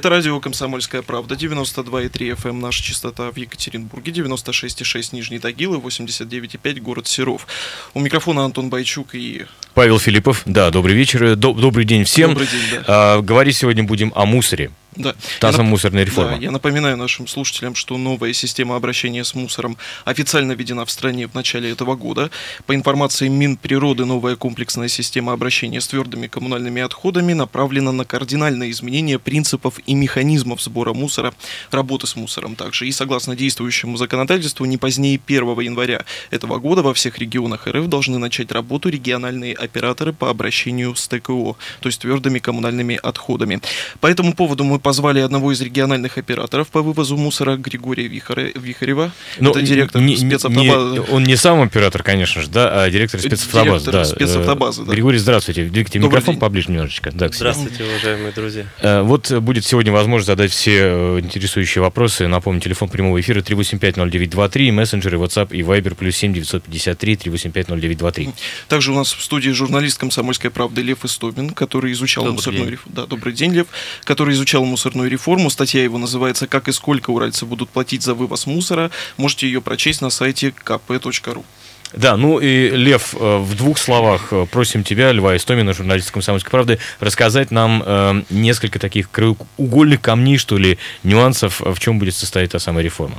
Это радио «Комсомольская правда», 92,3 FM, эм, наша частота в Екатеринбурге, 96,6 Нижний Тагил и 89,5 город Серов. У микрофона Антон Байчук и... Павел Филиппов. Да, добрый вечер, добрый день всем. Добрый день, да. А, говорить сегодня будем о мусоре. Да. Та самая мусорная реформа. Да, я напоминаю нашим слушателям, что новая система обращения с мусором официально введена в стране в начале этого года. По информации Минприроды, новая комплексная система обращения с твердыми коммунальными отходами направлена на кардинальное изменение принципов и механизмов сбора мусора, работы с мусором также. И согласно действующему законодательству, не позднее 1 января этого года во всех регионах РФ должны начать работу региональные операторы по обращению с ТКО, то есть твердыми коммунальными отходами. По этому поводу мы позвали одного из региональных операторов по вывозу мусора Григория Вихаре, Вихарева. Но ну, Это директор не, спецавтобазы. Не, он не сам оператор, конечно же, да, а директор спецавтобазы. Директор да. спецавтобазы, да. Григорий, здравствуйте. Двигайте микрофон день. поближе немножечко. Да, здравствуйте, уважаемые друзья. Э, вот будет сегодня возможность задать все э, интересующие вопросы. Напомню, телефон прямого эфира 3850923, мессенджеры WhatsApp и Viber плюс 7 953 3850923. Также у нас в студии журналист «Комсомольской правды» Лев Истомин, который изучал добрый мусорную реформу. Да, добрый день, Лев. Который изучал мусорную реформу. Статья его называется «Как и сколько уральцы будут платить за вывоз мусора». Можете ее прочесть на сайте kp.ru. Да, ну и, Лев, э, в двух словах э, просим тебя, Льва Истомина, журналист «Комсомольской правды», рассказать нам э, несколько таких краеугольных камней, что ли, нюансов, в чем будет состоять та самая реформа.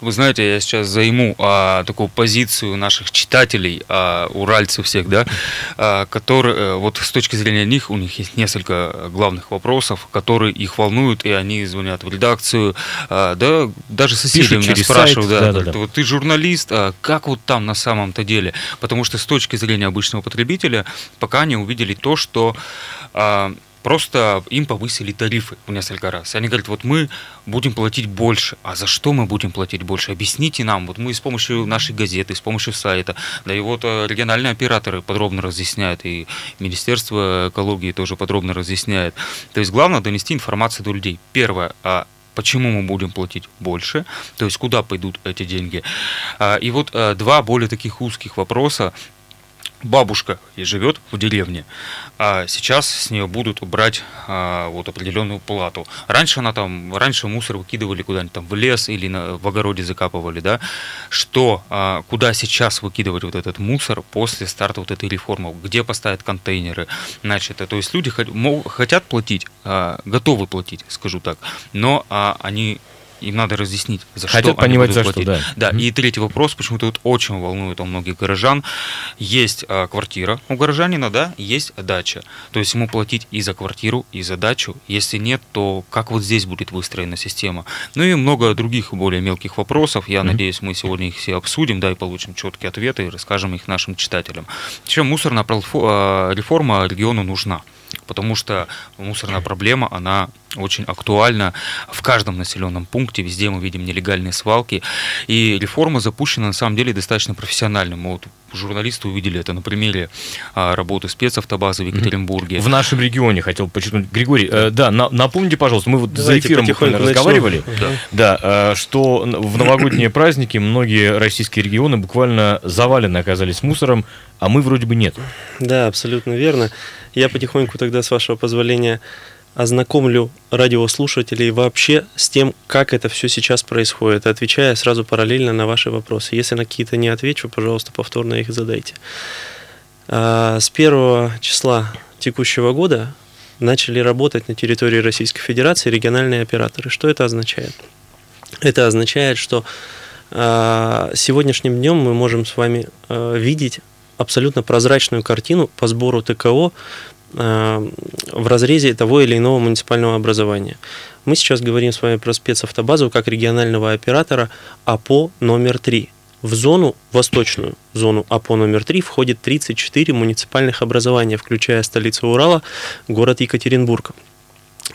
Вы знаете, я сейчас займу а, такую позицию наших читателей, а, уральцев всех, да, а, которые, э, вот с точки зрения них, у них есть несколько главных вопросов, которые их волнуют, и они звонят в редакцию, а, да, даже соседи Пишут меня спрашивают, сайт, да, да, да, да. Вот ты журналист, а как вот там на самом-то деле? Потому что с точки зрения обычного потребителя, пока не увидели то, что а, просто им повысили тарифы в несколько раз. Они говорят, вот мы будем платить больше. А за что мы будем платить больше? Объясните нам. Вот мы с помощью нашей газеты, с помощью сайта, да и вот э, региональные операторы подробно разъясняют, и Министерство экологии тоже подробно разъясняет. То есть главное донести информацию до людей. Первое, а почему мы будем платить больше, то есть куда пойдут эти деньги. А, и вот э, два более таких узких вопроса, бабушка и живет в деревне, а сейчас с нее будут брать а, вот определенную плату. Раньше она там, раньше мусор выкидывали куда-нибудь там в лес или на, в огороде закапывали, да. Что, а, куда сейчас выкидывать вот этот мусор после старта вот этой реформы? Где поставят контейнеры? Значит, то есть люди хотят платить, а, готовы платить, скажу так, но а, они им надо разъяснить, за Хотят что понимать, за платить. что, да. Да, mm-hmm. и третий вопрос, почему-то вот очень волнует у многих горожан. Есть а, квартира у горожанина, да, есть дача. То есть ему платить и за квартиру, и за дачу. Если нет, то как вот здесь будет выстроена система? Ну и много других более мелких вопросов. Я mm-hmm. надеюсь, мы сегодня их все обсудим, да, и получим четкие ответы и расскажем их нашим читателям. Чем мусорная а, реформа региону нужна? потому что мусорная проблема, она очень актуальна в каждом населенном пункте, везде мы видим нелегальные свалки, и реформа запущена на самом деле достаточно профессионально. Мы вот журналисты увидели это на примере а, работы спецавтобазы в Екатеринбурге. В нашем регионе хотел подчеркнуть. Григорий, э, да, на, напомните, пожалуйста, мы вот Давайте за эфиром буквально разговаривали, да. Да, э, что в новогодние праздники многие российские регионы буквально завалены оказались мусором, а мы вроде бы нет. Да, абсолютно верно. Я потихоньку тогда, с вашего позволения, ознакомлю радиослушателей вообще с тем, как это все сейчас происходит, отвечая сразу параллельно на ваши вопросы. Если на какие-то не отвечу, пожалуйста, повторно их задайте. А, с первого числа текущего года начали работать на территории Российской Федерации региональные операторы. Что это означает? Это означает, что а, сегодняшним днем мы можем с вами а, видеть абсолютно прозрачную картину по сбору ТКО в разрезе того или иного муниципального образования. Мы сейчас говорим с вами про спецавтобазу как регионального оператора АПО номер 3. В зону, восточную зону АПО номер 3 входит 34 муниципальных образования, включая столицу Урала, город Екатеринбург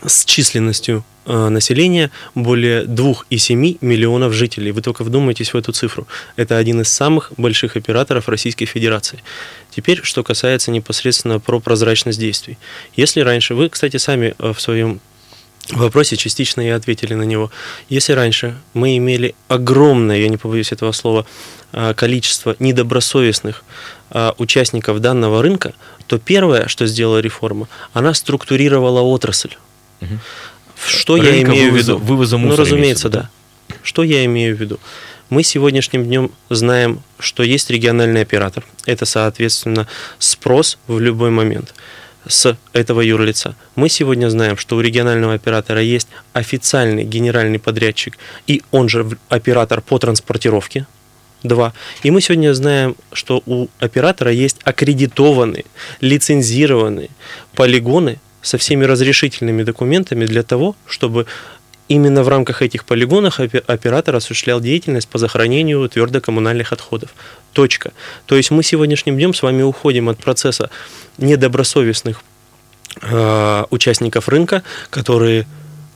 с численностью э, населения более 2,7 миллионов жителей. Вы только вдумайтесь в эту цифру. Это один из самых больших операторов Российской Федерации. Теперь, что касается непосредственно про прозрачность действий. Если раньше, вы, кстати, сами э, в своем вопросе частично и ответили на него. Если раньше мы имели огромное, я не побоюсь этого слова, э, количество недобросовестных участников данного рынка, то первое, что сделала реформа, она структурировала отрасль. Что я имею в виду? Вывоза мусора. Ну, разумеется, да. Что я имею в виду? Мы сегодняшним днем знаем, что есть региональный оператор. Это, соответственно, спрос в любой момент с этого юрлица. Мы сегодня знаем, что у регионального оператора есть официальный генеральный подрядчик, и он же оператор по транспортировке, два. И мы сегодня знаем, что у оператора есть аккредитованные, лицензированные полигоны со всеми разрешительными документами для того, чтобы Именно в рамках этих полигонов оператор осуществлял деятельность по захоронению твердокоммунальных отходов. Точка. То есть мы сегодняшним днем с вами уходим от процесса недобросовестных э, участников рынка, которые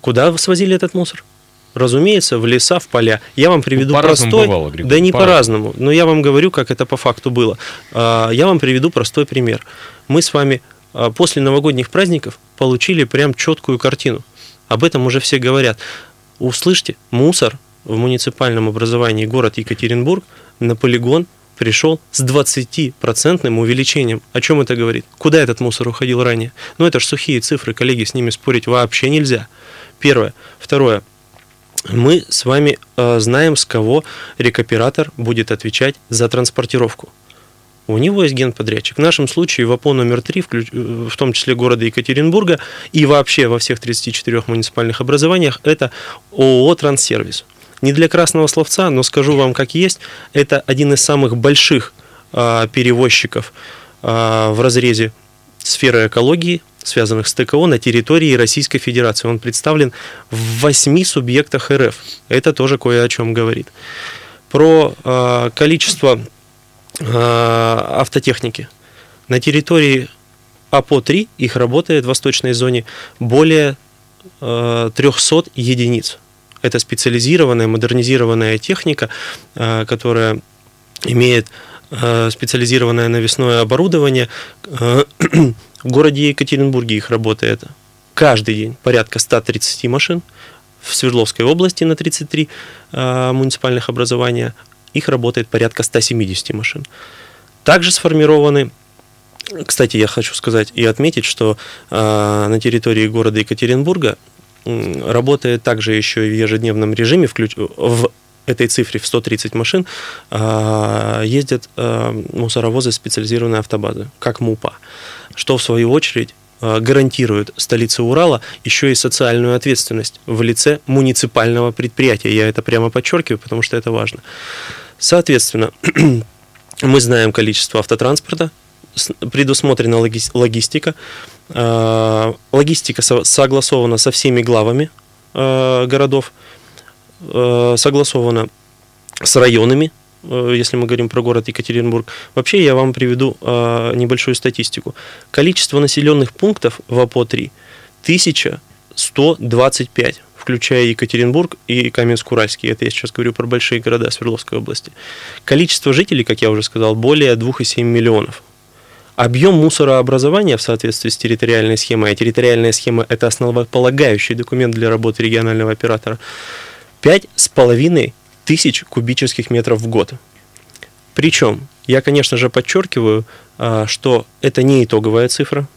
куда свозили этот мусор? Разумеется, в леса, в поля. Я вам приведу ну, простой... Бывало, Григорий, да не по-разному, но я вам говорю, как это по факту было. Э, я вам приведу простой пример. Мы с вами после новогодних праздников получили прям четкую картину – об этом уже все говорят. Услышьте, мусор в муниципальном образовании город Екатеринбург на полигон пришел с 20% увеличением. О чем это говорит? Куда этот мусор уходил ранее? Ну, это же сухие цифры, коллеги, с ними спорить вообще нельзя. Первое. Второе. Мы с вами э, знаем, с кого рекоператор будет отвечать за транспортировку у него есть генподрядчик. В нашем случае ВАПО номер 3, в том числе города Екатеринбурга, и вообще во всех 34 муниципальных образованиях, это ООО «Транссервис». Не для красного словца, но скажу вам как есть, это один из самых больших а, перевозчиков а, в разрезе сферы экологии, связанных с ТКО на территории Российской Федерации. Он представлен в восьми субъектах РФ. Это тоже кое о чем говорит. Про э, количество автотехники. На территории АПО-3 их работает в восточной зоне более 300 э, единиц. Это специализированная, модернизированная техника, э, которая имеет специализированное навесное оборудование. В городе Екатеринбурге их работает каждый день порядка 130 машин. В Свердловской области на 33 муниципальных образования их работает порядка 170 машин. Также сформированы кстати, я хочу сказать и отметить, что э, на территории города Екатеринбурга э, работает также еще и в ежедневном режиме, включ... в этой цифре в 130 машин э, ездят э, мусоровозы специализированной автобазы, как МУПА, что в свою очередь гарантирует столице Урала еще и социальную ответственность в лице муниципального предприятия. Я это прямо подчеркиваю, потому что это важно. Соответственно, мы знаем количество автотранспорта, предусмотрена логистика. А, логистика согласована со всеми главами а, городов, согласована с районами, если мы говорим про город Екатеринбург. Вообще я вам приведу небольшую статистику. Количество населенных пунктов в АПО-3 1125 включая Екатеринбург и Каменск-Уральский. Это я сейчас говорю про большие города Свердловской области. Количество жителей, как я уже сказал, более 2,7 миллионов. Объем мусорообразования в соответствии с территориальной схемой, а территориальная схема – это основополагающий документ для работы регионального оператора, 5,5 тысяч кубических метров в год. Причем, я, конечно же, подчеркиваю, а, что это не итоговая цифра,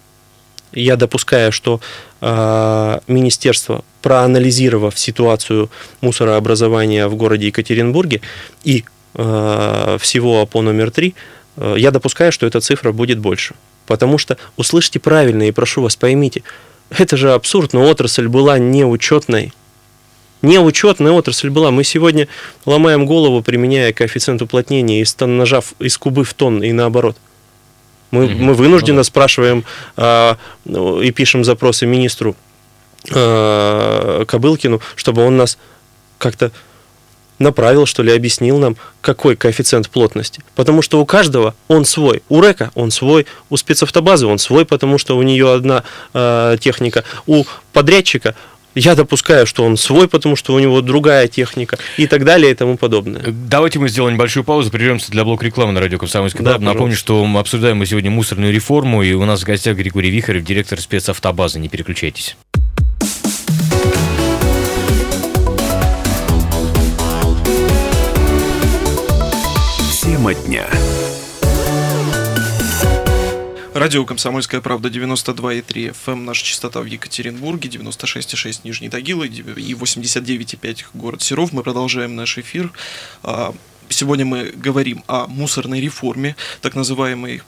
я допускаю, что э, министерство, проанализировав ситуацию мусорообразования в городе Екатеринбурге и э, всего АПО номер 3, э, я допускаю, что эта цифра будет больше. Потому что, услышьте правильно и прошу вас, поймите, это же абсурд, но отрасль была неучетной. Неучетная отрасль была. Мы сегодня ломаем голову, применяя коэффициент уплотнения из нажав из кубы в тонн и наоборот – мы, угу. мы вынужденно ну, спрашиваем э, и пишем запросы министру э, Кобылкину, чтобы он нас как-то направил, что ли, объяснил нам, какой коэффициент плотности. Потому что у каждого он свой. У РЭКа он свой, у спецавтобазы он свой, потому что у нее одна э, техника. У подрядчика я допускаю, что он свой, потому что у него другая техника и так далее и тому подобное. Давайте мы сделаем небольшую паузу, прервемся для блока рекламы на радио «Комсомольская да, Напомню, что мы обсуждаем мы сегодня мусорную реформу, и у нас в гостях Григорий Вихарев, директор спецавтобазы. Не переключайтесь. Тема дня. Радио «Комсомольская правда» 92,3 FM, эм, наша частота в Екатеринбурге, 96,6 Нижний Тагил и 89,5 город Серов. Мы продолжаем наш эфир. А, сегодня мы говорим о мусорной реформе, так называемой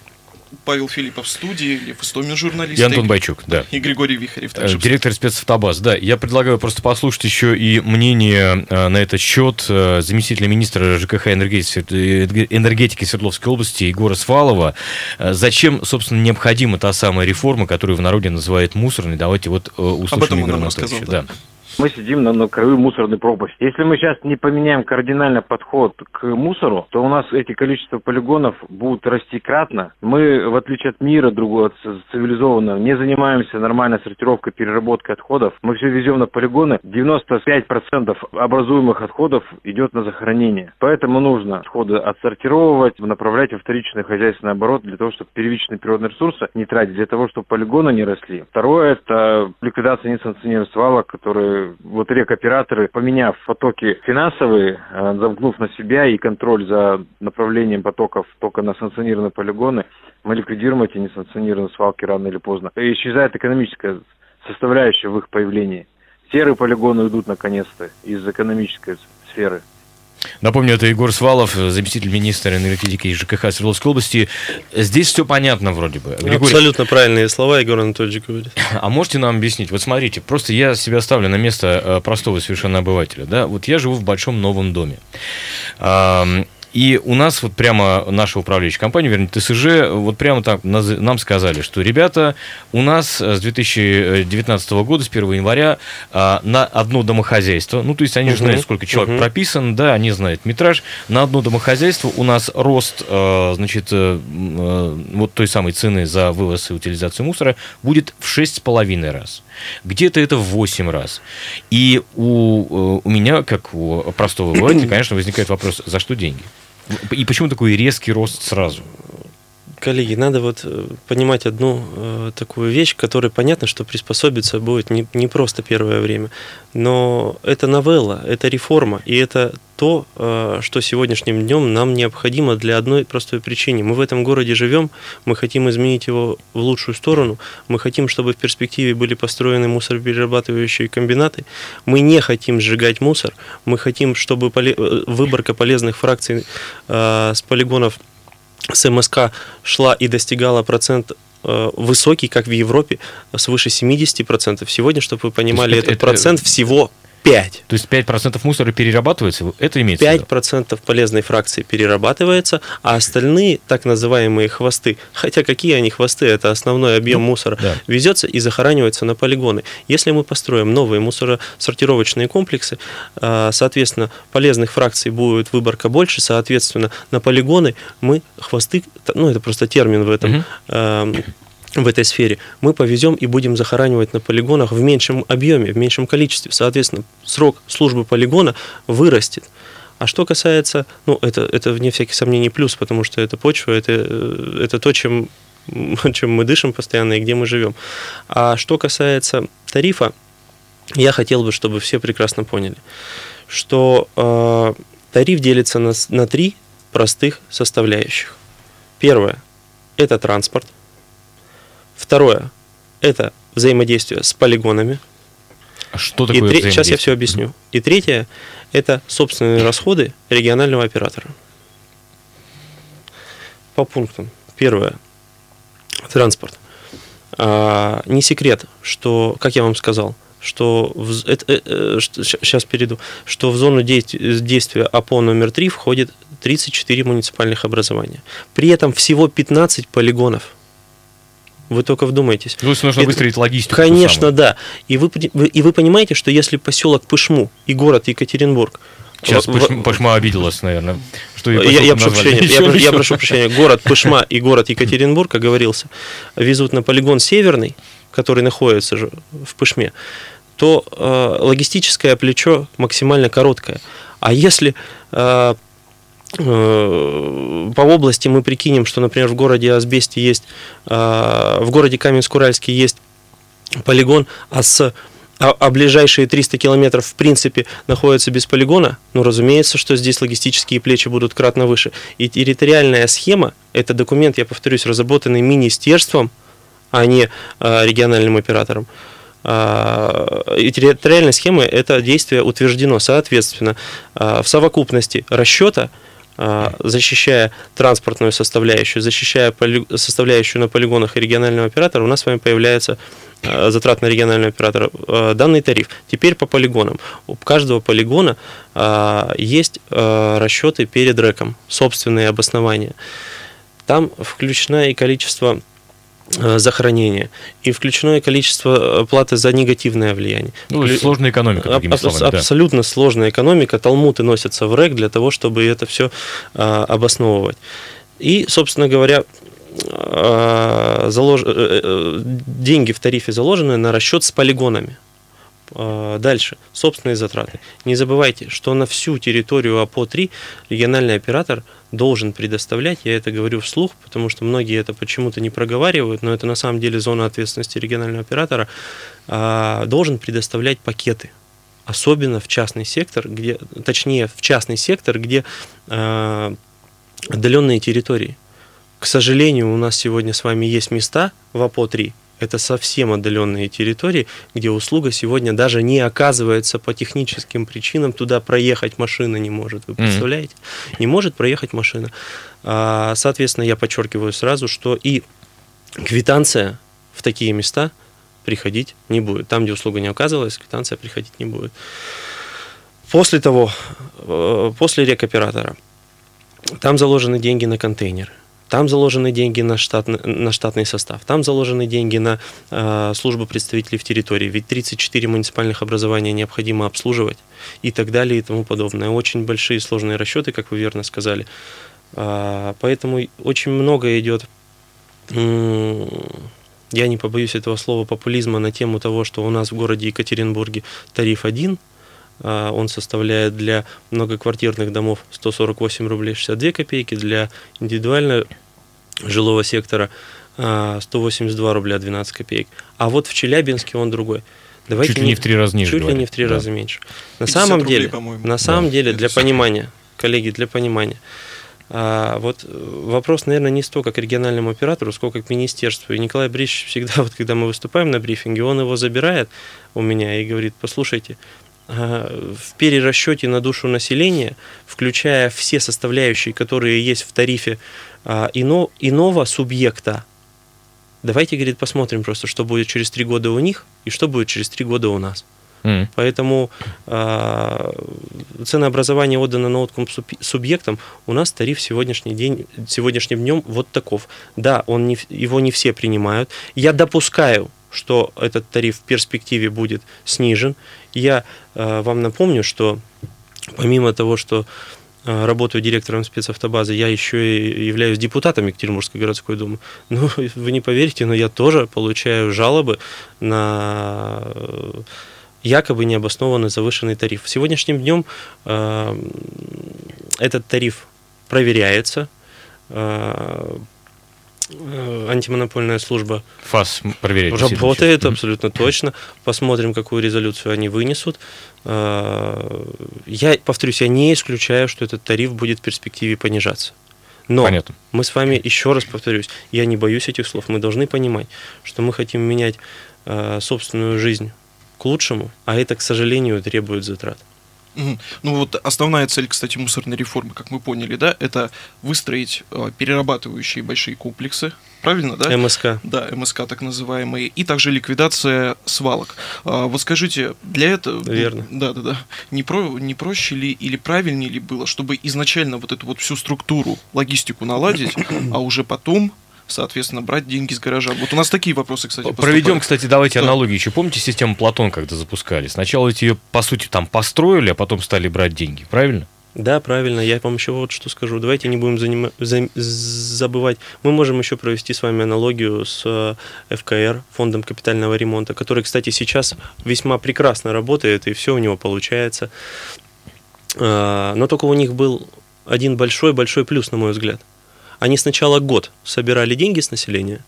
Павел Филиппов в студии, Лев Истомин журналист. И Антон Байчук, да. И Григорий Вихарев также. Э, директор спецавтобаз, да. Я предлагаю просто послушать еще и мнение э, на этот счет э, заместителя министра ЖКХ энергетики, Свердловской области Егора Свалова. Зачем, собственно, необходима та самая реформа, которую в народе называют мусорной? Давайте вот услышим Об этом он рассказал, да. да мы сидим на, на краю мусорной пропасти. Если мы сейчас не поменяем кардинально подход к мусору, то у нас эти количества полигонов будут расти кратно. Мы, в отличие от мира другого, от цивилизованного, не занимаемся нормальной сортировкой, переработкой отходов. Мы все везем на полигоны. 95% образуемых отходов идет на захоронение. Поэтому нужно отходы отсортировывать, направлять в вторичный хозяйственный оборот для того, чтобы первичные природные ресурсы не тратить, для того, чтобы полигоны не росли. Второе – это ликвидация несанкционированных свалок, которые вот рекоператоры, поменяв потоки финансовые, э, замкнув на себя и контроль за направлением потоков только на санкционированные полигоны, мы ликвидируем эти несанкционированные свалки рано или поздно. И исчезает экономическая составляющая в их появлении. Серые полигоны идут наконец-то из экономической сферы. Напомню, это Егор Свалов, заместитель министра энергетики и ЖКХ Свердловской области. Здесь все понятно вроде бы. Григорий... Абсолютно правильные слова Егор Анатольевич говорит. А можете нам объяснить? Вот смотрите, просто я себя ставлю на место э, простого совершенно обывателя. Да? Вот я живу в большом новом доме. И у нас вот прямо наша управляющая компания, вернее, ТСЖ, вот прямо так нам сказали, что, ребята, у нас с 2019 года, с 1 января, а, на одно домохозяйство, ну, то есть они же знают, сколько человек uh прописан, да, они знают метраж, на одно домохозяйство у нас рост, а, значит, э, э, вот той самой цены за вывоз и утилизацию мусора будет в 6,5 раз. Где-то это в 8 раз. И у, э, у меня, как у простого обывателя, конечно, возникает вопрос, за что деньги? И почему такой резкий рост сразу? Коллеги, надо вот э, понимать одну э, такую вещь, которая понятно, что приспособиться будет не, не просто первое время, но это новелла, это реформа, и это то, э, что сегодняшним днем нам необходимо для одной простой причины. Мы в этом городе живем, мы хотим изменить его в лучшую сторону, мы хотим, чтобы в перспективе были построены мусороперерабатывающие комбинаты, мы не хотим сжигать мусор, мы хотим, чтобы. Э, выборка полезных фракций э, с полигонов с МСК шла и достигала процент высокий, как в Европе, свыше 70%. Сегодня, чтобы вы понимали, этот это, процент всего 5. То есть 5% мусора перерабатывается? Это имеется 5% полезной фракции перерабатывается, а остальные так называемые хвосты, хотя какие они хвосты, это основной объем ну, мусора, да. везется и захоранивается на полигоны. Если мы построим новые мусоросортировочные комплексы, а, соответственно, полезных фракций будет выборка больше, соответственно, на полигоны мы хвосты, ну это просто термин в этом, угу в этой сфере, мы повезем и будем захоранивать на полигонах в меньшем объеме, в меньшем количестве. Соответственно, срок службы полигона вырастет. А что касается, ну, это, это вне всяких сомнений плюс, потому что это почва, это, это то, чем, чем мы дышим постоянно и где мы живем. А что касается тарифа, я хотел бы, чтобы все прекрасно поняли, что э, тариф делится на, на три простых составляющих. Первое – это транспорт – Второе – это взаимодействие с полигонами. А что такое и тре- Сейчас я все объясню. И третье – это собственные расходы регионального оператора. По пунктам. Первое – транспорт. А, не секрет, что, как я вам сказал, что в, это, э, э, сейчас перейду, что в зону действия АПО номер 3 входит 34 муниципальных образования. При этом всего 15 полигонов – вы только вдумайтесь. Ну, нужно это, выстроить логистику. Конечно, да. И вы, вы, и вы понимаете, что если поселок Пышму и город Екатеринбург Сейчас в... Пышма обиделась, наверное. Что я, я, прошу прощения, я, я прошу прощения. Город Пышма и город Екатеринбург, оговорился, везут на полигон Северный, который находится же в Пышме, то э, логистическое плечо максимально короткое. А если Э, по области мы прикинем, что, например, в городе Асбесте есть, э, в городе Каменск-Уральске есть полигон, а с а, а ближайшие 300 километров в принципе находятся без полигона, ну, разумеется, что здесь логистические плечи будут кратно выше. И территориальная схема – это документ, я повторюсь, разработанный министерством, а не а, региональным оператором. И территориальная схема – это действие утверждено, соответственно, в совокупности расчета – защищая транспортную составляющую, защищая составляющую на полигонах и регионального оператора, у нас с вами появляется а, затрат на регионального оператора а, данный тариф. Теперь по полигонам. У каждого полигона есть расчеты перед рэком, собственные обоснования. Там включено и количество Э, захоронения и включено количество э, платы за негативное влияние. Ну, сложная экономика, другими словами. Аб- абсолютно да. сложная экономика. Талмуты носятся в РЭК для того, чтобы это все а, обосновывать. И, собственно говоря, а, залож... деньги в тарифе заложены на расчет с полигонами. А, дальше, собственные затраты. Не забывайте, что на всю территорию АПО-3 региональный оператор должен предоставлять, я это говорю вслух, потому что многие это почему-то не проговаривают, но это на самом деле зона ответственности регионального оператора, а, должен предоставлять пакеты. Особенно в частный сектор, где, точнее, в частный сектор, где а, отдаленные территории. К сожалению, у нас сегодня с вами есть места в АПО-3, это совсем отдаленные территории, где услуга сегодня даже не оказывается по техническим причинам, туда проехать машина не может. Вы представляете? Mm-hmm. Не может проехать машина. А, соответственно, я подчеркиваю сразу, что и квитанция в такие места приходить не будет. Там, где услуга не оказывалась, квитанция приходить не будет. После того, э, после рекоператора, там заложены деньги на контейнеры там заложены деньги на, штат, на штатный состав, там заложены деньги на э, службу представителей в территории, ведь 34 муниципальных образования необходимо обслуживать и так далее и тому подобное. Очень большие сложные расчеты, как вы верно сказали. Э, поэтому очень много идет, я не побоюсь этого слова, популизма на тему того, что у нас в городе Екатеринбурге тариф один – а, он составляет для многоквартирных домов 148 рублей 62 копейки, для индивидуального жилого сектора 182 а, рубля 12 копеек. А вот в Челябинске он другой. Давайте чуть ли не в три раза ниже. Чуть говорят. ли не в три да. раза меньше. На самом рублей, деле, на самом да. деле, для понимания, коллеги, для понимания, а, вот вопрос, наверное, не столько к региональному оператору, сколько к министерству. И Николай Борисович всегда, вот когда мы выступаем на брифинге, он его забирает у меня и говорит, послушайте, в перерасчете на душу населения, включая все составляющие, которые есть в тарифе а, ино, иного субъекта, давайте, говорит, посмотрим просто, что будет через три года у них и что будет через три года у нас. Mm. Поэтому э, ценообразование отдано на откуп субъектам. У нас тариф сегодняшний день, сегодняшним днем вот таков. Да, он не, его не все принимают. Я допускаю, что этот тариф в перспективе будет снижен. Я э, вам напомню, что помимо того, что э, работаю директором спецавтобазы, я еще и являюсь депутатом Екатеринбургской городской думы. Ну, вы не поверите, но я тоже получаю жалобы на э, якобы необоснованно завышенный тариф. Сегодняшним днем э, этот тариф проверяется, антимонопольная служба ФАС проверяет. Работает, абсолютно точно. Посмотрим, какую резолюцию они вынесут. Э, я, повторюсь, я не исключаю, что этот тариф будет в перспективе понижаться. Но Понятно. мы с вами, еще раз повторюсь, я не боюсь этих слов. Мы должны понимать, что мы хотим менять э, собственную жизнь к лучшему, а это, к сожалению, требует затрат. Ну вот основная цель, кстати, мусорной реформы, как мы поняли, да, это выстроить э, перерабатывающие большие комплексы, правильно, да? МСК. Да, МСК так называемые, и также ликвидация свалок. А, вот скажите, для этого... Верно. Да, да, да. Не, про, не проще ли или правильнее ли было, чтобы изначально вот эту вот всю структуру, логистику наладить, а уже потом соответственно, брать деньги с гаража. Вот у нас такие вопросы, кстати, поступают. Проведем, кстати, давайте да. аналогию. Еще помните систему Платон, когда запускали? Сначала эти ее, по сути, там построили, а потом стали брать деньги, правильно? Да, правильно. Я вам еще вот что скажу. Давайте не будем заним... за... забывать. Мы можем еще провести с вами аналогию с э, ФКР, фондом капитального ремонта, который, кстати, сейчас весьма прекрасно работает, и все у него получается. А, но только у них был один большой-большой плюс, на мой взгляд – они сначала год собирали деньги с населения,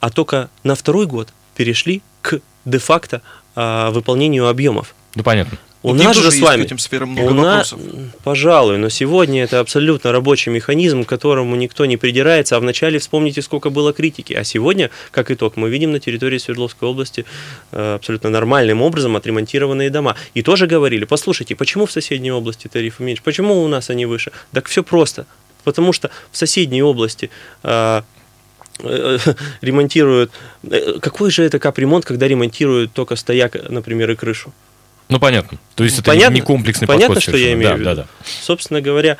а только на второй год перешли к де-факто а, выполнению объемов. Ну, понятно. У нас же с вами, этим сферам много у нас, пожалуй, но сегодня это абсолютно рабочий механизм, к которому никто не придирается, а вначале вспомните, сколько было критики, а сегодня, как итог, мы видим на территории Свердловской области э, абсолютно нормальным образом отремонтированные дома. И тоже говорили, послушайте, почему в соседней области тарифы меньше, почему у нас они выше? Так все просто, потому что в соседней области э, э, ремонтируют... Какой же это капремонт, когда ремонтируют только стояк, например, и крышу? Ну, понятно. То есть это понятно, не комплексный понятно, подход. Понятно, что я имею да, в виду. Да, да. Собственно говоря,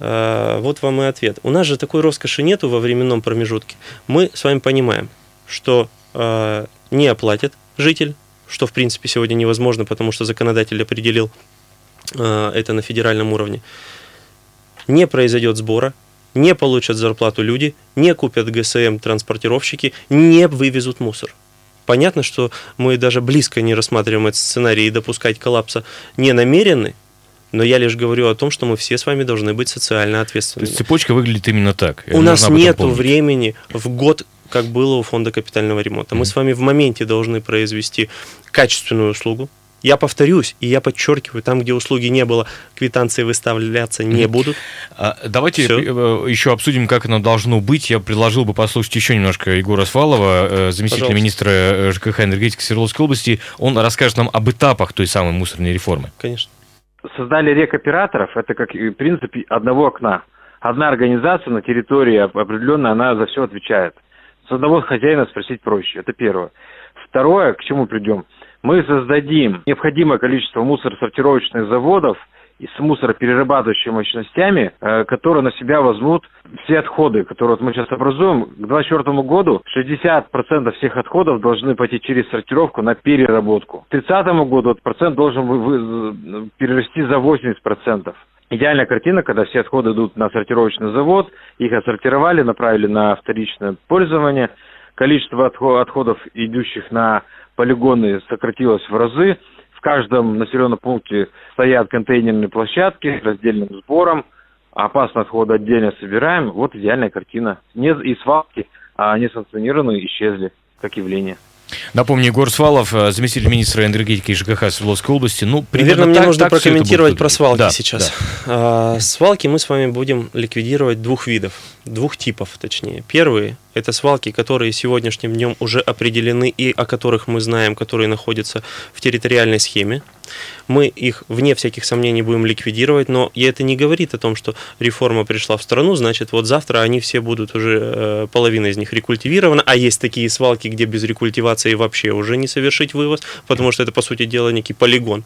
э, вот вам и ответ. У нас же такой роскоши нету во временном промежутке. Мы с вами понимаем, что э, не оплатит житель, что в принципе сегодня невозможно, потому что законодатель определил э, это на федеральном уровне. Не произойдет сбора, не получат зарплату люди, не купят ГСМ транспортировщики, не вывезут мусор. Понятно, что мы даже близко не рассматриваем этот сценарий и допускать коллапса не намерены, но я лишь говорю о том, что мы все с вами должны быть социально ответственными. То есть цепочка выглядит именно так. У нас нет времени в год как было у фонда капитального ремонта. Мы mm-hmm. с вами в моменте должны произвести качественную услугу, я повторюсь, и я подчеркиваю, там, где услуги не было, квитанции выставляться не будут. А, давайте Все. Э, еще обсудим, как оно должно быть. Я предложил бы послушать еще немножко Егора Свалова, э, заместителя Пожалуйста. министра э, ЖКХ и энергетики Свердловской области. Он расскажет нам об этапах той самой мусорной реформы. Конечно. Создали рекоператоров, это как принцип одного окна. Одна организация на территории определенная, она за все отвечает. С одного хозяина спросить проще, это первое. Второе, к чему придем – мы создадим необходимое количество мусоросортировочных заводов и с мусороперерабатывающими мощностями, э, которые на себя возьмут все отходы, которые вот мы сейчас образуем. К 2024 году 60% всех отходов должны пойти через сортировку на переработку. К 2030 году этот процент должен перерасти за 80%. Идеальная картина, когда все отходы идут на сортировочный завод, их отсортировали, направили на вторичное пользование. Количество отходов, идущих на полигоны сократилось в разы. В каждом населенном пункте стоят контейнерные площадки с раздельным сбором. Опасные отходы отдельно собираем. Вот идеальная картина. Не и свалки, а несанкционированные исчезли как явление. Напомню, Егор Свалов, э, заместитель министра энергетики и ЖКХ Свердловской области. Ну, Наверное, мне так, нужно так прокомментировать про свалки да, сейчас. Да. А, свалки мы с вами будем ликвидировать двух видов, двух типов, точнее. Первые – это свалки, которые сегодняшним днем уже определены и о которых мы знаем, которые находятся в территориальной схеме. Мы их, вне всяких сомнений, будем ликвидировать, но и это не говорит о том, что реформа пришла в страну, значит, вот завтра они все будут уже, э, половина из них рекультивирована, а есть такие свалки, где без рекультивации вообще уже не совершить вывоз, потому что это, по сути дела, некий полигон.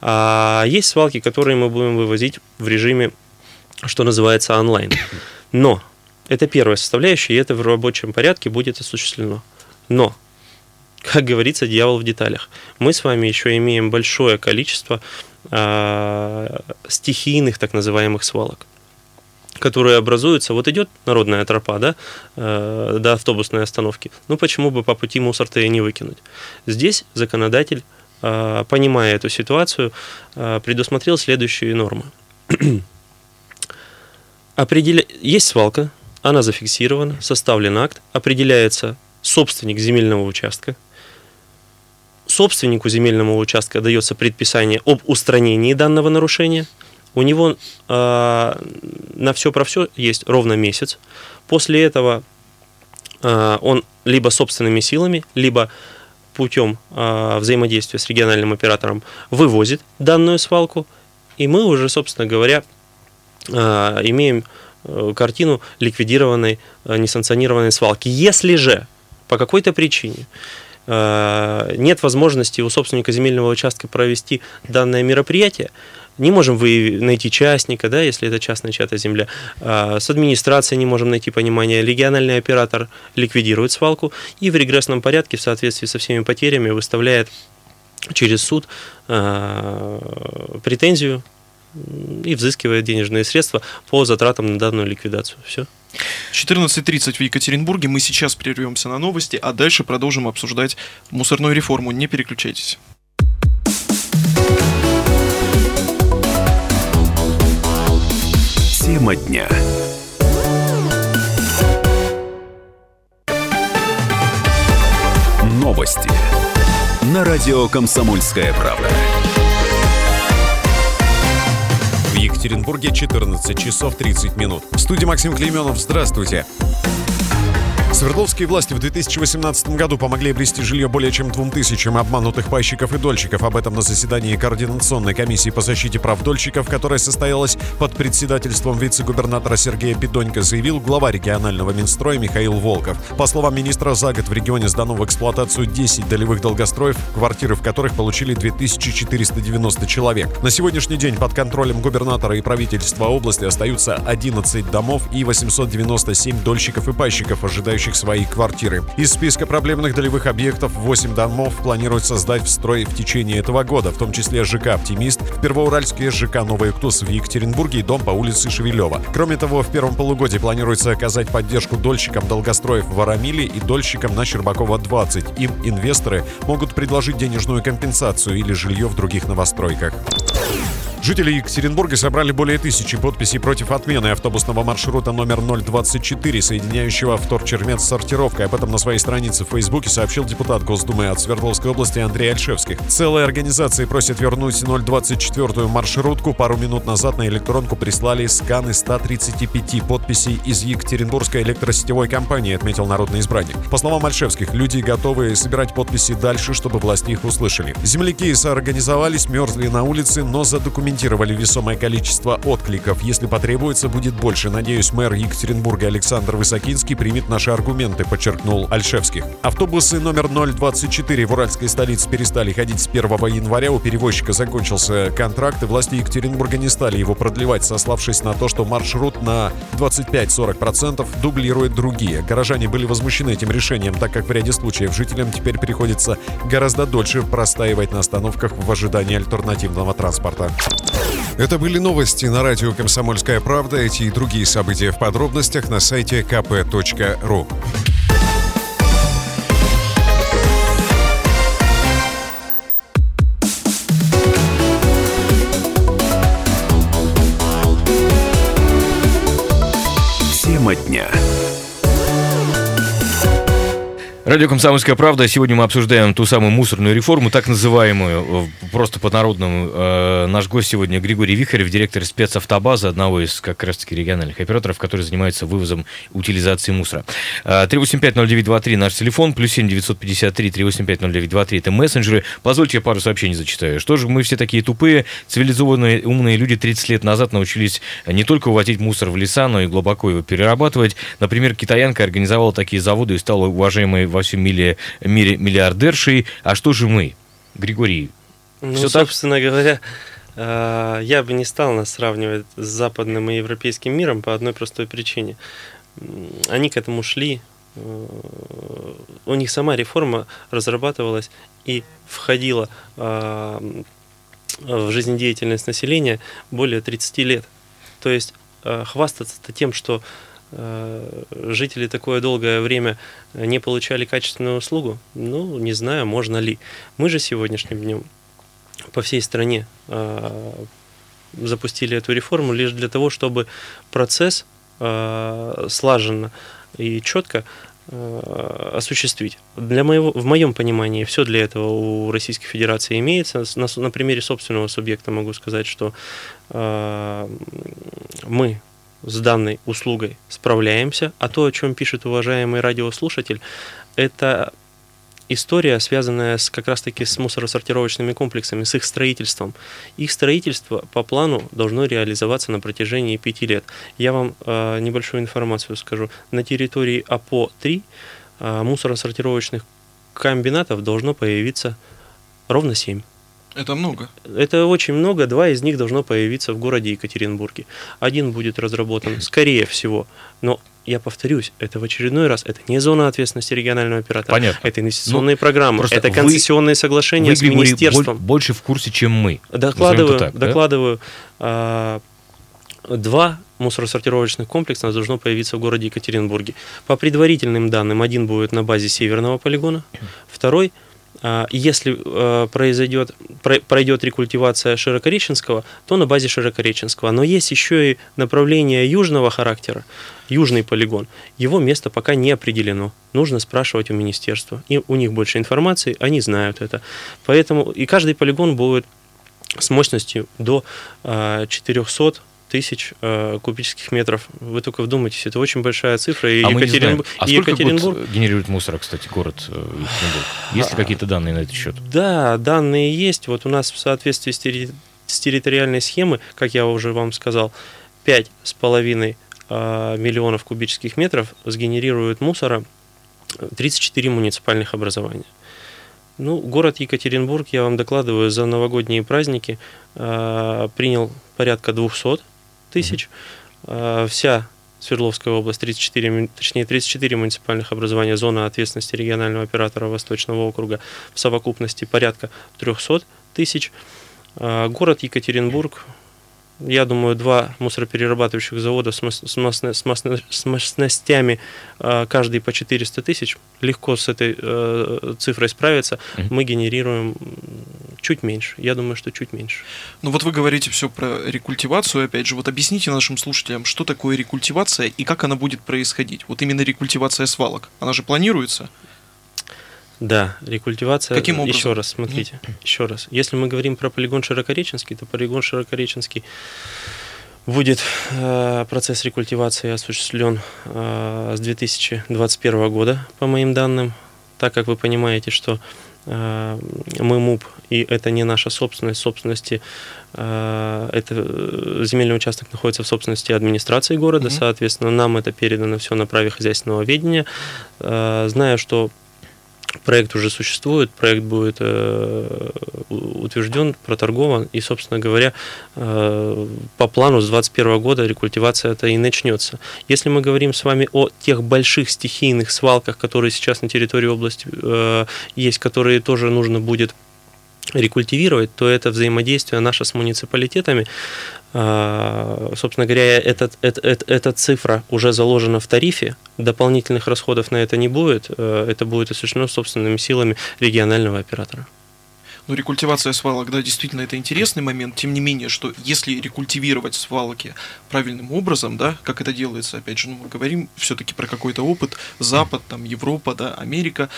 А есть свалки, которые мы будем вывозить в режиме, что называется, онлайн. Но это первая составляющая, и это в рабочем порядке будет осуществлено. Но как говорится, дьявол в деталях. Мы с вами еще имеем большое количество э, стихийных так называемых свалок которые образуются, вот идет народная тропа, да, э, до автобусной остановки, ну почему бы по пути мусор-то и не выкинуть? Здесь законодатель, э, понимая эту ситуацию, э, предусмотрел следующие нормы. Определя... Есть свалка, она зафиксирована, составлен акт, определяется собственник земельного участка, собственнику земельного участка дается предписание об устранении данного нарушения. У него э, на все про все есть ровно месяц. После этого э, он либо собственными силами, либо путем э, взаимодействия с региональным оператором вывозит данную свалку, и мы уже, собственно говоря, э, имеем э, картину ликвидированной э, несанкционированной свалки. Если же по какой-то причине нет возможности у собственника земельного участка провести данное мероприятие, не можем вы найти частника, да, если это частная чья-то земля. Э, с администрацией не можем найти понимания. Региональный оператор ликвидирует свалку и в регрессном порядке в соответствии со всеми потерями выставляет через суд э, претензию и взыскивает денежные средства по затратам на данную ликвидацию. Все. 14.30 в Екатеринбурге. Мы сейчас прервемся на новости, а дальше продолжим обсуждать мусорную реформу. Не переключайтесь. Тема дня. Новости на радио «Комсомольская правда». Екатеринбурге 14 часов 30 минут. В студии Максим Клейменов. Здравствуйте. Свердловские власти в 2018 году помогли обрести жилье более чем двум тысячам обманутых пайщиков и дольщиков. Об этом на заседании Координационной комиссии по защите прав дольщиков, которая состоялась под председательством вице-губернатора Сергея Бедонько, заявил глава регионального Минстроя Михаил Волков. По словам министра, за год в регионе сдано в эксплуатацию 10 долевых долгостроев, квартиры в которых получили 2490 человек. На сегодняшний день под контролем губернатора и правительства области остаются 11 домов и 897 дольщиков и пайщиков, ожидающих сдающих свои квартиры. Из списка проблемных долевых объектов 8 домов планируется сдать в строй в течение этого года, в том числе ЖК «Оптимист», в Первоуральске ЖК «Новый Ктус» в Екатеринбурге и дом по улице Шевелева. Кроме того, в первом полугодии планируется оказать поддержку дольщикам долгостроев в Арамиле и дольщикам на Щербакова 20. Им инвесторы могут предложить денежную компенсацию или жилье в других новостройках. Жители Екатеринбурга собрали более тысячи подписей против отмены автобусного маршрута номер 024, соединяющего Вторчермет с сортировкой. Об этом на своей странице в Фейсбуке сообщил депутат Госдумы от Свердловской области Андрей Альшевских. Целые организации просят вернуть 024 маршрутку. Пару минут назад на электронку прислали сканы 135 подписей из Екатеринбургской электросетевой компании, отметил народный избранник. По словам Альшевских, люди готовы собирать подписи дальше, чтобы власти их услышали. Земляки соорганизовались, мерзли на улице, но задокументировали комментировали весомое количество откликов. Если потребуется, будет больше. Надеюсь, мэр Екатеринбурга Александр Высокинский примет наши аргументы, подчеркнул Альшевских. Автобусы номер 024 в уральской столице перестали ходить с 1 января. У перевозчика закончился контракт, и власти Екатеринбурга не стали его продлевать, сославшись на то, что маршрут на 25-40% дублирует другие. Горожане были возмущены этим решением, так как в ряде случаев жителям теперь приходится гораздо дольше простаивать на остановках в ожидании альтернативного транспорта. Это были новости на радио «Комсомольская правда». Эти и другие события в подробностях на сайте kp.ru. Тема дня. Радио «Комсомольская правда». Сегодня мы обсуждаем ту самую мусорную реформу, так называемую, просто по-народному. Э, наш гость сегодня Григорий Вихарев, директор спецавтобазы, одного из как раз-таки региональных операторов, который занимается вывозом утилизацией мусора. 3850923 э, наш телефон, плюс 7 953 3850923 это мессенджеры. Позвольте я пару сообщений зачитаю. Что же мы все такие тупые, цивилизованные, умные люди 30 лет назад научились не только увозить мусор в леса, но и глубоко его перерабатывать. Например, китаянка организовала такие заводы и стала уважаемой во всем мире, мире миллиардершей. А что же мы? Григорий, ну, все собственно так? говоря, э, я бы не стал нас сравнивать с западным и европейским миром по одной простой причине. Они к этому шли, э, у них сама реформа разрабатывалась и входила э, в жизнедеятельность населения более 30 лет. То есть хвастаться тем, что жители такое долгое время не получали качественную услугу, ну, не знаю, можно ли. Мы же сегодняшним днем по всей стране э, запустили эту реформу лишь для того, чтобы процесс э, слаженно и четко осуществить. Для моего, в моем понимании все для этого у Российской Федерации имеется. На, на примере собственного субъекта могу сказать, что э, мы с данной услугой справляемся, а то, о чем пишет уважаемый радиослушатель, это история, связанная с, как раз-таки с мусоросортировочными комплексами, с их строительством. Их строительство по плану должно реализоваться на протяжении пяти лет. Я вам э, небольшую информацию скажу. На территории АПО-3 э, мусоросортировочных комбинатов должно появиться ровно семь. Это много. Это очень много. Два из них должно появиться в городе Екатеринбурге. Один будет разработан, скорее всего, но я повторюсь, это в очередной раз, это не зона ответственности регионального оператора. Понятно. Это инвестиционные ну, программы, это концессионные вы, соглашения вы, с министерством. больше в курсе, чем мы. Докладываю, так, докладываю. Да? Два мусоросортировочных комплекса должно появиться в городе Екатеринбурге. По предварительным данным, один будет на базе северного полигона, второй если э, произойдет, пройдет рекультивация Широкореченского, то на базе Широкореченского. Но есть еще и направление южного характера, южный полигон. Его место пока не определено. Нужно спрашивать у министерства. И у них больше информации, они знают это. Поэтому и каждый полигон будет с мощностью до 400 а, тысяч э, кубических метров. Вы только вдумайтесь, это очень большая цифра. И а Екатеринбург, а сколько Екатеринбург... генерирует мусора, кстати, город э, Екатеринбург? Есть ли какие-то данные на этот счет? Да, данные есть. Вот у нас в соответствии с, терри... с территориальной схемой, как я уже вам сказал, 5,5 э, миллионов кубических метров сгенерирует мусора 34 муниципальных образования. Ну, город Екатеринбург, я вам докладываю, за новогодние праздники э, принял порядка 200 тысяч. Mm-hmm. Вся Свердловская область, 34, точнее 34 муниципальных образования, зона ответственности регионального оператора Восточного округа в совокупности порядка 300 тысяч. А, город Екатеринбург, я думаю, два мусороперерабатывающих завода с, с, массно, с, масно, с мощностями э, каждый по 400 тысяч, легко с этой э, цифрой справиться. Mm-hmm. Мы генерируем чуть меньше. Я думаю, что чуть меньше. Ну вот вы говорите все про рекультивацию, опять же, вот объясните нашим слушателям, что такое рекультивация и как она будет происходить. Вот именно рекультивация свалок, она же планируется? Да, рекультивация. Каким образом? Еще раз, смотрите, еще раз. Если мы говорим про полигон Широкореченский, то полигон Широкореченский будет э, процесс рекультивации осуществлен э, с 2021 года, по моим данным, так как вы понимаете, что э, мы МУП, и это не наша собственность, собственности, э, это земельный участок находится в собственности администрации города, mm-hmm. соответственно, нам это передано все на праве хозяйственного ведения. Э, знаю, что Проект уже существует, проект будет э, утвержден, проторгован, и, собственно говоря, э, по плану с 2021 года рекультивация это и начнется. Если мы говорим с вами о тех больших стихийных свалках, которые сейчас на территории области э, есть, которые тоже нужно будет рекультивировать, то это взаимодействие наше с муниципалитетами. А, собственно говоря, этот, этот, эта цифра уже заложена в тарифе, дополнительных расходов на это не будет, э, это будет осуществлено собственными силами регионального оператора. Ну, рекультивация свалок, да, действительно, это интересный момент. Тем не менее, что если рекультивировать свалки правильным образом, да, как это делается, опять же, ну, мы говорим все-таки про какой-то опыт, Запад, там, Европа, да, Америка,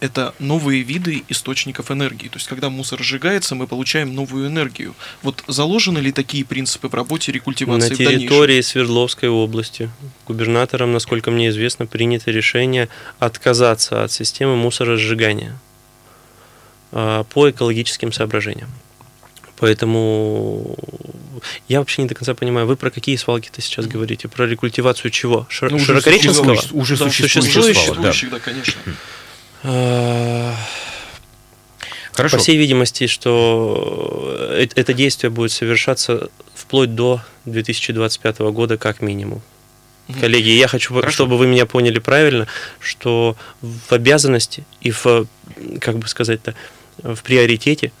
это новые виды источников энергии. То есть, когда мусор сжигается, мы получаем новую энергию. Вот заложены ли такие принципы в работе рекультивации На территории Свердловской области губернатором, насколько мне известно, принято решение отказаться от системы мусоросжигания а, по экологическим соображениям. Поэтому я вообще не до конца понимаю, вы про какие свалки-то сейчас говорите? Про рекультивацию чего? Шир... Ну, Широкореченского? Уже, уже да, существующих, существующих, да. да, конечно. Хорошо. По всей видимости, что э, это действие будет совершаться вплоть до 2025 года как минимум. Коллеги, я хочу, Хорошо. чтобы вы меня поняли правильно, что в обязанности и в, как бы сказать-то, в приоритете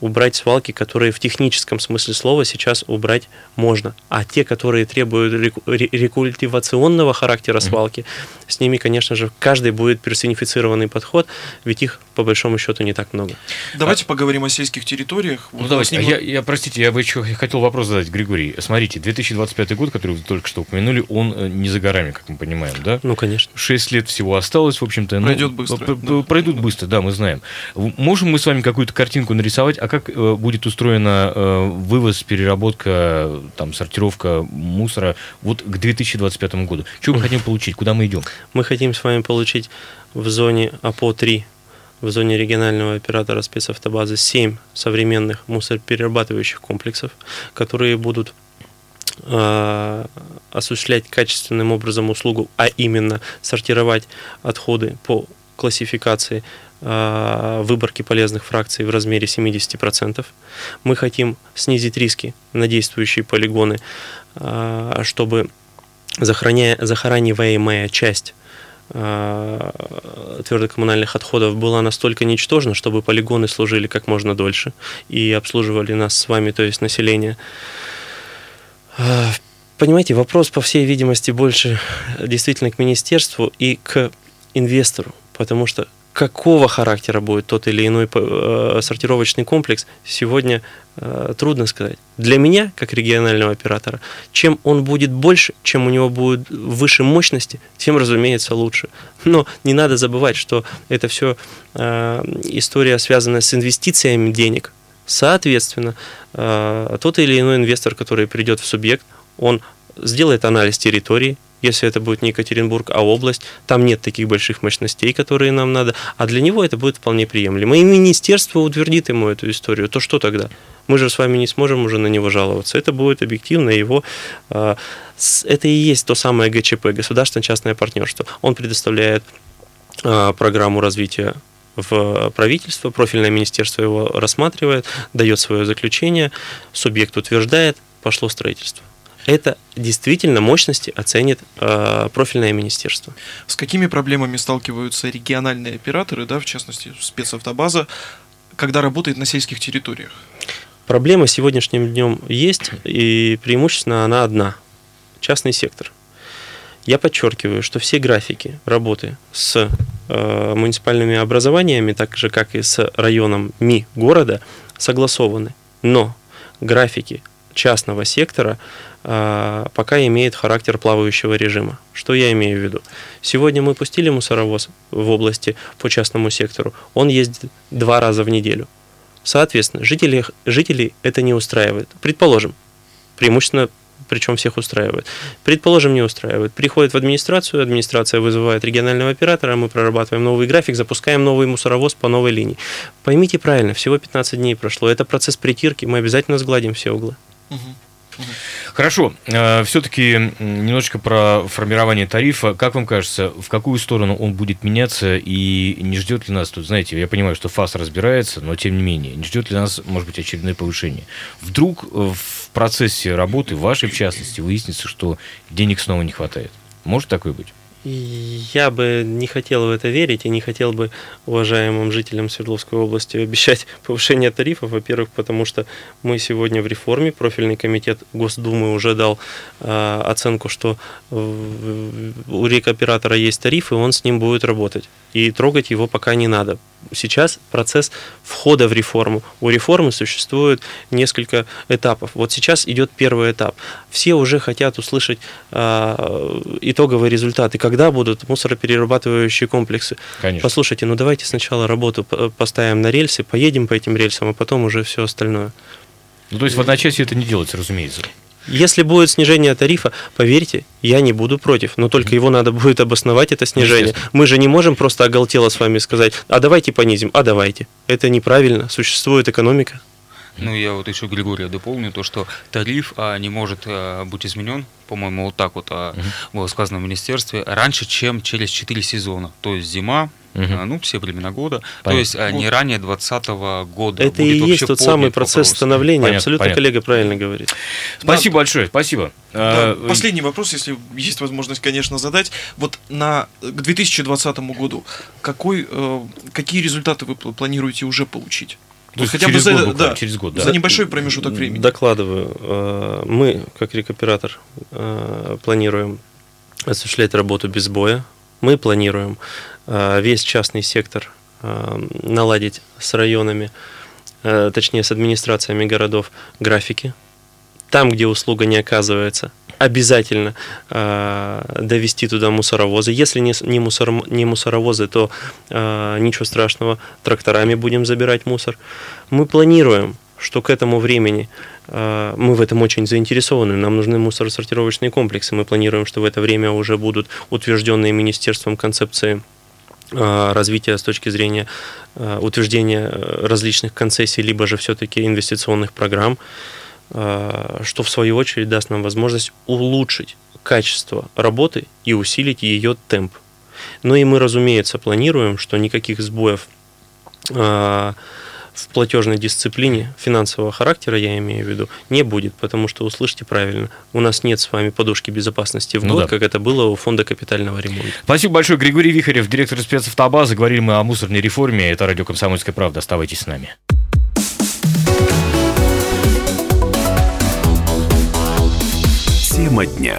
убрать свалки, которые в техническом смысле слова сейчас убрать можно. А те, которые требуют рекультивационного характера свалки, с ними, конечно же, каждый будет персонифицированный подход, ведь их по большому счету не так много. Давайте а... поговорим о сельских территориях. Ну, вот давайте. Ним... Я, я, простите, я бы еще хотел вопрос задать, Григорий. Смотрите, 2025 год, который вы только что упомянули, он э, не за горами, как мы понимаем, да? Ну, конечно. Шесть лет всего осталось, в общем-то. Пройдет ну, быстро. Да. Пройдут быстро, да, мы знаем. Можем мы с вами какую-то картинку нарисовать, а как э, будет устроена э, вывоз, переработка, там, сортировка мусора вот к 2025 году? Что мы хотим получить? Куда мы идем? Мы хотим с вами получить в зоне АПО-3 в зоне регионального оператора спецавтобазы 7 современных мусороперерабатывающих комплексов, которые будут э, осуществлять качественным образом услугу, а именно сортировать отходы по классификации выборки полезных фракций в размере 70%. Мы хотим снизить риски на действующие полигоны, э, чтобы захораниваемая часть Э, твердокоммунальных отходов была настолько ничтожна, чтобы полигоны служили как можно дольше и обслуживали нас с вами, то есть население. Э, понимаете, вопрос, по всей видимости, больше действительно к министерству и к инвестору, потому что какого характера будет тот или иной э, сортировочный комплекс, сегодня э, трудно сказать. Для меня, как регионального оператора, чем он будет больше, чем у него будет выше мощности, тем, разумеется, лучше. Но не надо забывать, что это все э, история, связанная с инвестициями денег. Соответственно, тот или иной инвестор, который придет в субъект, он сделает анализ территории, если это будет не Екатеринбург, а область, там нет таких больших мощностей, которые нам надо, а для него это будет вполне приемлемо. И министерство утвердит ему эту историю, то что тогда? Мы же с вами не сможем уже на него жаловаться. Это будет объективно его... А, это и есть то самое ГЧП, государственно-частное партнерство. Он предоставляет а, программу развития в правительство, профильное министерство его рассматривает, дает свое заключение, субъект утверждает, пошло строительство это действительно мощности оценит э, профильное министерство. С какими проблемами сталкиваются региональные операторы, да, в частности спецавтобаза, когда работает на сельских территориях? Проблема сегодняшним днем есть, и преимущественно она одна – частный сектор. Я подчеркиваю, что все графики работы с э, муниципальными образованиями, так же как и с районом МИ города, согласованы. Но графики частного сектора а, пока имеет характер плавающего режима. Что я имею в виду? Сегодня мы пустили мусоровоз в области по частному сектору. Он ездит два раза в неделю. Соответственно, жители, жителей это не устраивает. Предположим, преимущественно причем всех устраивает. Предположим, не устраивает. Приходит в администрацию, администрация вызывает регионального оператора, мы прорабатываем новый график, запускаем новый мусоровоз по новой линии. Поймите правильно, всего 15 дней прошло. Это процесс притирки, мы обязательно сгладим все углы. Хорошо. Э, Все-таки немножечко про формирование тарифа. Как вам кажется, в какую сторону он будет меняться и не ждет ли нас тут, знаете, я понимаю, что ФАС разбирается, но тем не менее, не ждет ли нас, может быть, очередное повышение? Вдруг э, в процессе работы, вашей в частности, выяснится, что денег снова не хватает? Может такое быть? Я бы не хотел в это верить и не хотел бы уважаемым жителям Свердловской области обещать повышение тарифов. Во-первых, потому что мы сегодня в реформе, профильный комитет Госдумы уже дал э, оценку, что у рекоператора есть тариф, и он с ним будет работать. И трогать его пока не надо сейчас процесс входа в реформу. У реформы существует несколько этапов. Вот сейчас идет первый этап. Все уже хотят услышать э, итоговые результаты, когда будут мусороперерабатывающие комплексы. Конечно. Послушайте, ну давайте сначала работу поставим на рельсы, поедем по этим рельсам, а потом уже все остальное. Ну, то есть в одночасье это не делается, разумеется. Если будет снижение тарифа, поверьте, я не буду против, но только его надо будет обосновать, это снижение. Мы же не можем просто оголтело с вами сказать, а давайте понизим, а давайте. Это неправильно, существует экономика. Ну, я вот еще Григория дополню, то, что тариф а, не может а, быть изменен, по-моему, вот так вот а, угу. было сказано в министерстве, раньше, чем через 4 сезона. То есть зима, угу. а, ну, все времена года, Понятно. то есть а, не ранее 2020 года. Это и есть тот самый процесс вопрос. становления, Понятно. абсолютно Понятно. коллега правильно говорит. Спасибо да. большое, спасибо. Да, а, последний вопрос, если есть возможность, конечно, задать. Вот на, к 2020 году какой, э, какие результаты вы планируете уже получить? То есть хотя через бы за, год, да, через год, да. за небольшой промежуток времени. Докладываю. Э, мы, как рекоператор, э, планируем осуществлять работу без боя. Мы планируем э, весь частный сектор наладить с районами, точнее с администрациями городов графики. Там, где услуга не оказывается, обязательно э, довести туда мусоровозы. Если не, не, мусор, не мусоровозы, то э, ничего страшного, тракторами будем забирать мусор. Мы планируем что к этому времени э, мы в этом очень заинтересованы. Нам нужны мусоросортировочные комплексы. Мы планируем, что в это время уже будут утвержденные министерством концепции э, развития с точки зрения э, утверждения различных концессий, либо же все-таки инвестиционных программ. Э, что в свою очередь даст нам возможность улучшить качество работы и усилить ее темп. Ну и мы, разумеется, планируем, что никаких сбоев э, в платежной дисциплине финансового характера, я имею в виду, не будет, потому что, услышьте правильно, у нас нет с вами подушки безопасности в ну год, да. как это было у фонда капитального ремонта. Спасибо большое, Григорий Вихарев, директор спецавтобазы. Говорили мы о мусорной реформе. Это радио «Комсомольская правда». Оставайтесь с нами. Тема дня.